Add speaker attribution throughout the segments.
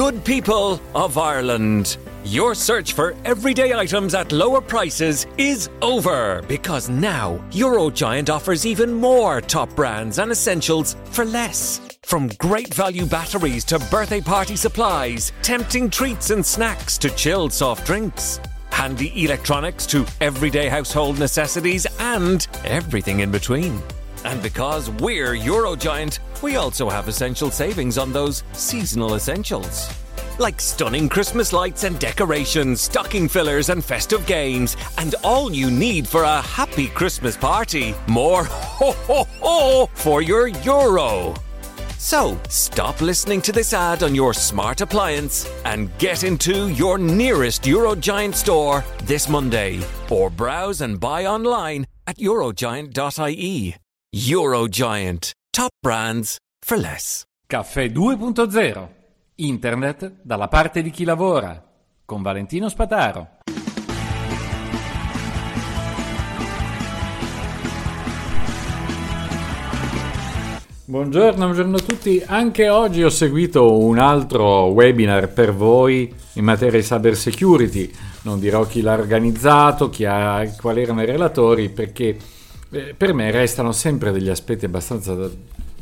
Speaker 1: good people of Ireland. Your search for everyday items at lower prices is over because now Eurogiant offers even more top brands and essentials for less. From great value batteries to birthday party supplies, tempting treats and snacks to chilled soft drinks, handy electronics to everyday household necessities, and everything in between. And because we're Eurogiant, we also have essential savings on those seasonal essentials. Like stunning Christmas lights and decorations, stocking fillers and festive games, and all you need for a happy Christmas party. More ho ho ho for your euro. So, stop listening to this ad on your smart appliance and get into your nearest Eurogiant store this Monday or browse and buy online at eurogiant.ie. Eurogiant. Top brands for less.
Speaker 2: Caffè 2.0. Internet dalla parte di chi lavora. Con Valentino Spataro. Buongiorno, buongiorno a tutti. Anche oggi ho seguito un altro webinar per voi in materia di cyber security. Non dirò chi l'ha organizzato, chi ha, quali erano i relatori, perché eh, per me restano sempre degli aspetti abbastanza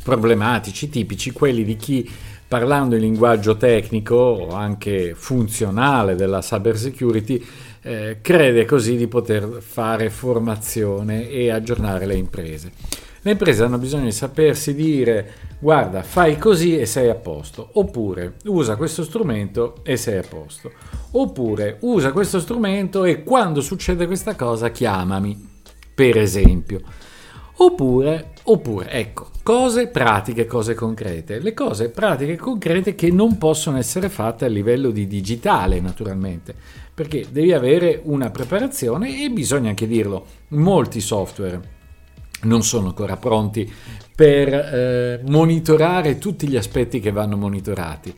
Speaker 2: problematici, tipici, quelli di chi parlando in linguaggio tecnico o anche funzionale della cyber security eh, crede così di poter fare formazione e aggiornare le imprese. Le imprese hanno bisogno di sapersi dire guarda fai così e sei a posto, oppure usa questo strumento e sei a posto, oppure usa questo strumento e quando succede questa cosa chiamami, per esempio. Oppure, oppure, ecco, cose pratiche, cose concrete. Le cose pratiche e concrete che non possono essere fatte a livello di digitale, naturalmente, perché devi avere una preparazione e bisogna anche dirlo, molti software non sono ancora pronti per eh, monitorare tutti gli aspetti che vanno monitorati.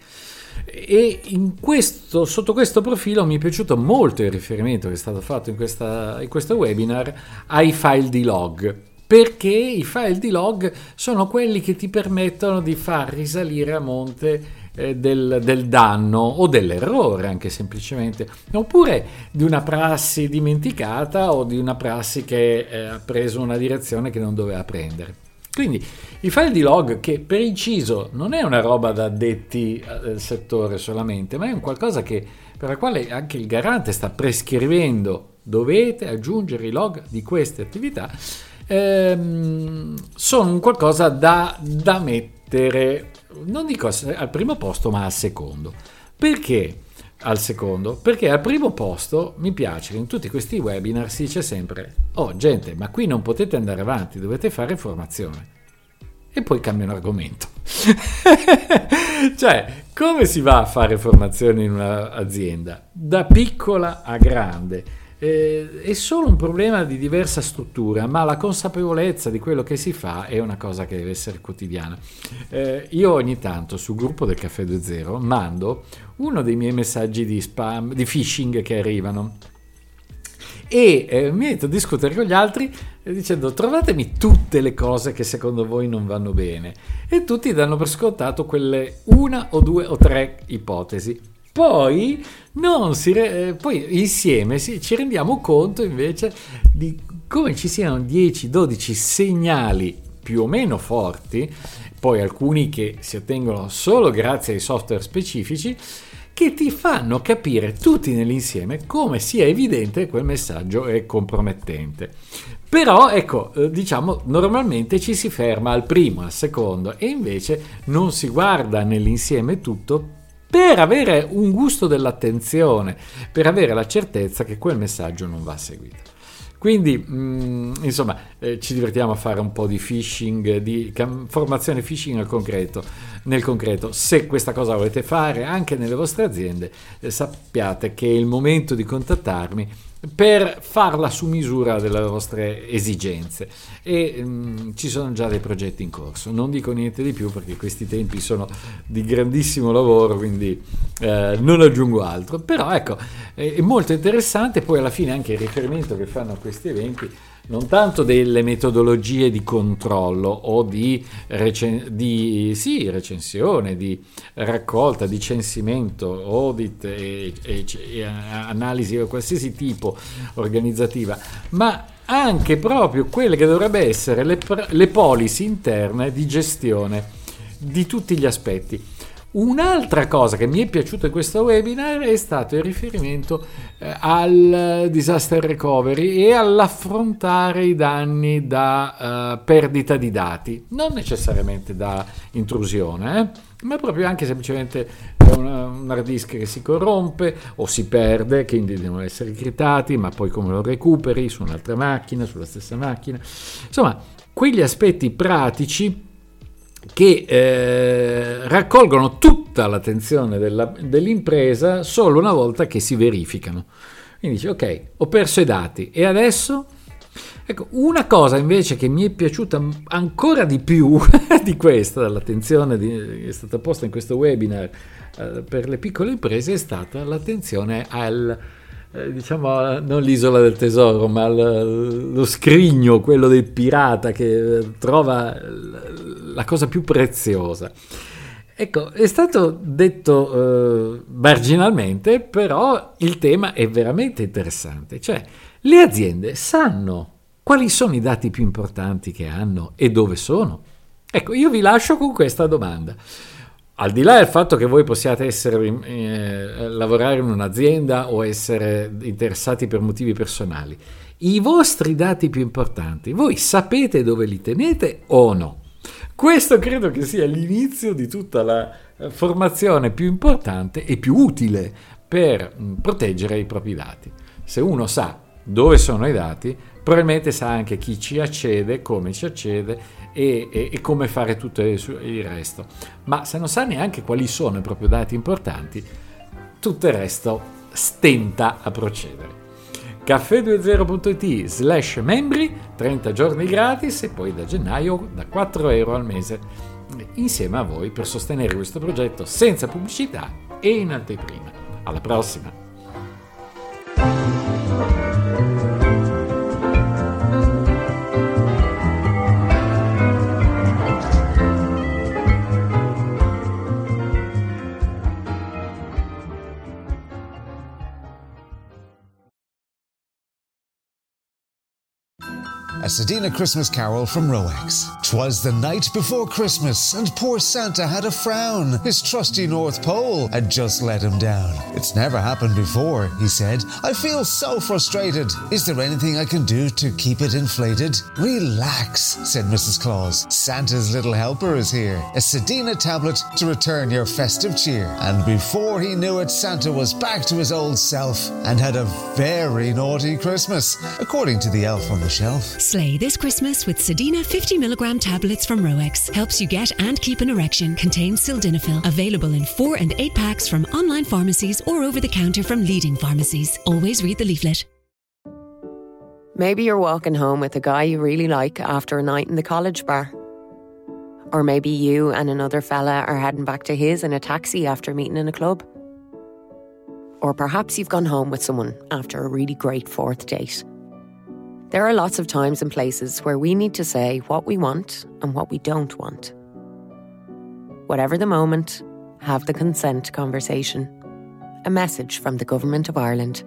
Speaker 2: E questo, sotto questo profilo mi è piaciuto molto il riferimento che è stato fatto in, questa, in questo webinar ai file di log, perché i file di log sono quelli che ti permettono di far risalire a monte eh, del, del, danno o dell'errore anche semplicemente, oppure di una prassi dimenticata o di una prassi che eh, ha preso una direzione che non doveva prendere. Quindi i file di log che per inciso non è una roba da addetti al settore solamente, ma è un qualcosa che, per la quale anche il garante sta prescrivendo. Dovete aggiungere i log di queste attività, ehm, sono un qualcosa da, da mettere. Non dico al primo posto, ma al secondo. Perché al secondo? Perché al primo posto mi piace che in tutti questi webinar si dice sempre: Oh, gente, ma qui non potete andare avanti, dovete fare formazione. E poi cambiano argomento. cioè, come si va a fare formazione in un'azienda? Da piccola a grande eh, è solo un problema di diversa struttura, ma la consapevolezza di quello che si fa è una cosa che deve essere quotidiana. Eh, io ogni tanto sul gruppo del Caffè 2.0 mando uno dei miei messaggi di spam, di phishing che arrivano. E eh, mi metto a discutere con gli altri eh, dicendo trovatemi tutte le cose che secondo voi non vanno bene e tutti danno per scontato quelle una o due o tre ipotesi poi, re- eh, poi insieme si, ci rendiamo conto invece di come ci siano 10-12 segnali più o meno forti, poi alcuni che si ottengono solo grazie ai software specifici, che ti fanno capire tutti nell'insieme come sia evidente quel messaggio è compromettente. Però ecco, eh, diciamo, normalmente ci si ferma al primo, al secondo e invece non si guarda nell'insieme tutto per avere un gusto dell'attenzione, per avere la certezza che quel messaggio non va seguito. Quindi, mh, mm, insomma, eh, ci divertiamo a fare un po' di phishing, di cam- formazione phishing al concreto, nel concreto. Se questa cosa volete fare anche nelle vostre aziende, eh, sappiate che è il momento di contattarmi per farla su misura delle vostre esigenze. E mh, ci sono già dei progetti in corso. Non dico niente di più perché questi tempi sono di grandissimo lavoro quindi eh, non aggiungo altro. Però ecco è molto interessante. Poi alla fine anche il riferimento che fanno a questi eventi non tanto delle metodologie di controllo o di, recen- di sì, recensione, di raccolta, di censimento di e, e, e analisi di qualsiasi tipo organizzativa, ma anche proprio quelle che dovrebbero essere le, le policy interne di gestione di tutti gli aspetti. Un'altra cosa che mi è piaciuta in questo webinar è stato il riferimento eh, al disaster recovery e all'affrontare i danni da uh, perdita di dati, non necessariamente da intrusione, eh, ma proprio anche semplicemente una, un hard disk che si corrompe o si perde, quindi devono essere critati, ma poi come lo recuperi su un'altra macchina, sulla stessa macchina. Insomma, quegli aspetti pratici che eh, raccolgono tutta l'attenzione della, dell'impresa solo una volta che si verificano. Quindi dice, ok, ho perso i dati e adesso... Ecco, una cosa invece che mi è piaciuta ancora di più di questa, dall'attenzione di, che è stata posta in questo webinar eh, per le piccole imprese, è stata l'attenzione al, eh, diciamo, non l'isola del tesoro, ma l- lo scrigno, quello del pirata che eh, trova la cosa più preziosa. Ecco, è stato detto eh, marginalmente, però il tema è veramente interessante. Cioè, le aziende sanno quali sono i dati più importanti che hanno e dove sono? Ecco, io vi lascio con questa domanda al di là del fatto che voi possiate essere, eh, lavorare in un'azienda o essere interessati per motivi personali, i vostri dati più importanti, voi sapete dove li tenete o no? Questo credo che sia l'inizio di tutta la eh, formazione più importante e più utile per mm, proteggere i propri dati. Se uno sa dove sono i dati, probabilmente sa anche chi ci accede, come ci accede e, e, e come fare tutto il resto. Ma se non sa neanche quali sono i propri dati importanti, tutto il resto stenta a procedere caffè20.it slash membri 30 giorni gratis e poi da gennaio da 4 euro al mese. Insieme a voi per sostenere questo progetto senza pubblicità e in anteprima. Alla prossima
Speaker 3: Sedina Christmas carol from Roex. Twas the night before Christmas, and poor Santa had a frown. His trusty North Pole had just let him down. It's never happened before, he said. I feel so frustrated. Is there anything I can do to keep it inflated? Relax, said Mrs. Claus. Santa's little helper is here. A Sedina tablet to return your festive cheer. And before he knew it, Santa was back to his old self and had a very naughty Christmas, according to the elf on the shelf
Speaker 4: slay this Christmas with Sedina 50 milligram tablets from Roex. Helps you get and keep an erection. Contains sildenafil. Available in 4 and 8 packs from online pharmacies or over the counter from leading pharmacies. Always read the leaflet.
Speaker 5: Maybe you're walking home with a guy you really like after a night in the college bar. Or maybe you and another fella are heading back to his in a taxi after meeting in a club. Or perhaps you've gone home with someone after a really great fourth date. There are lots of times and places where we need to say what we want and what we don't want. Whatever the moment, have the consent conversation. A message from the Government of Ireland.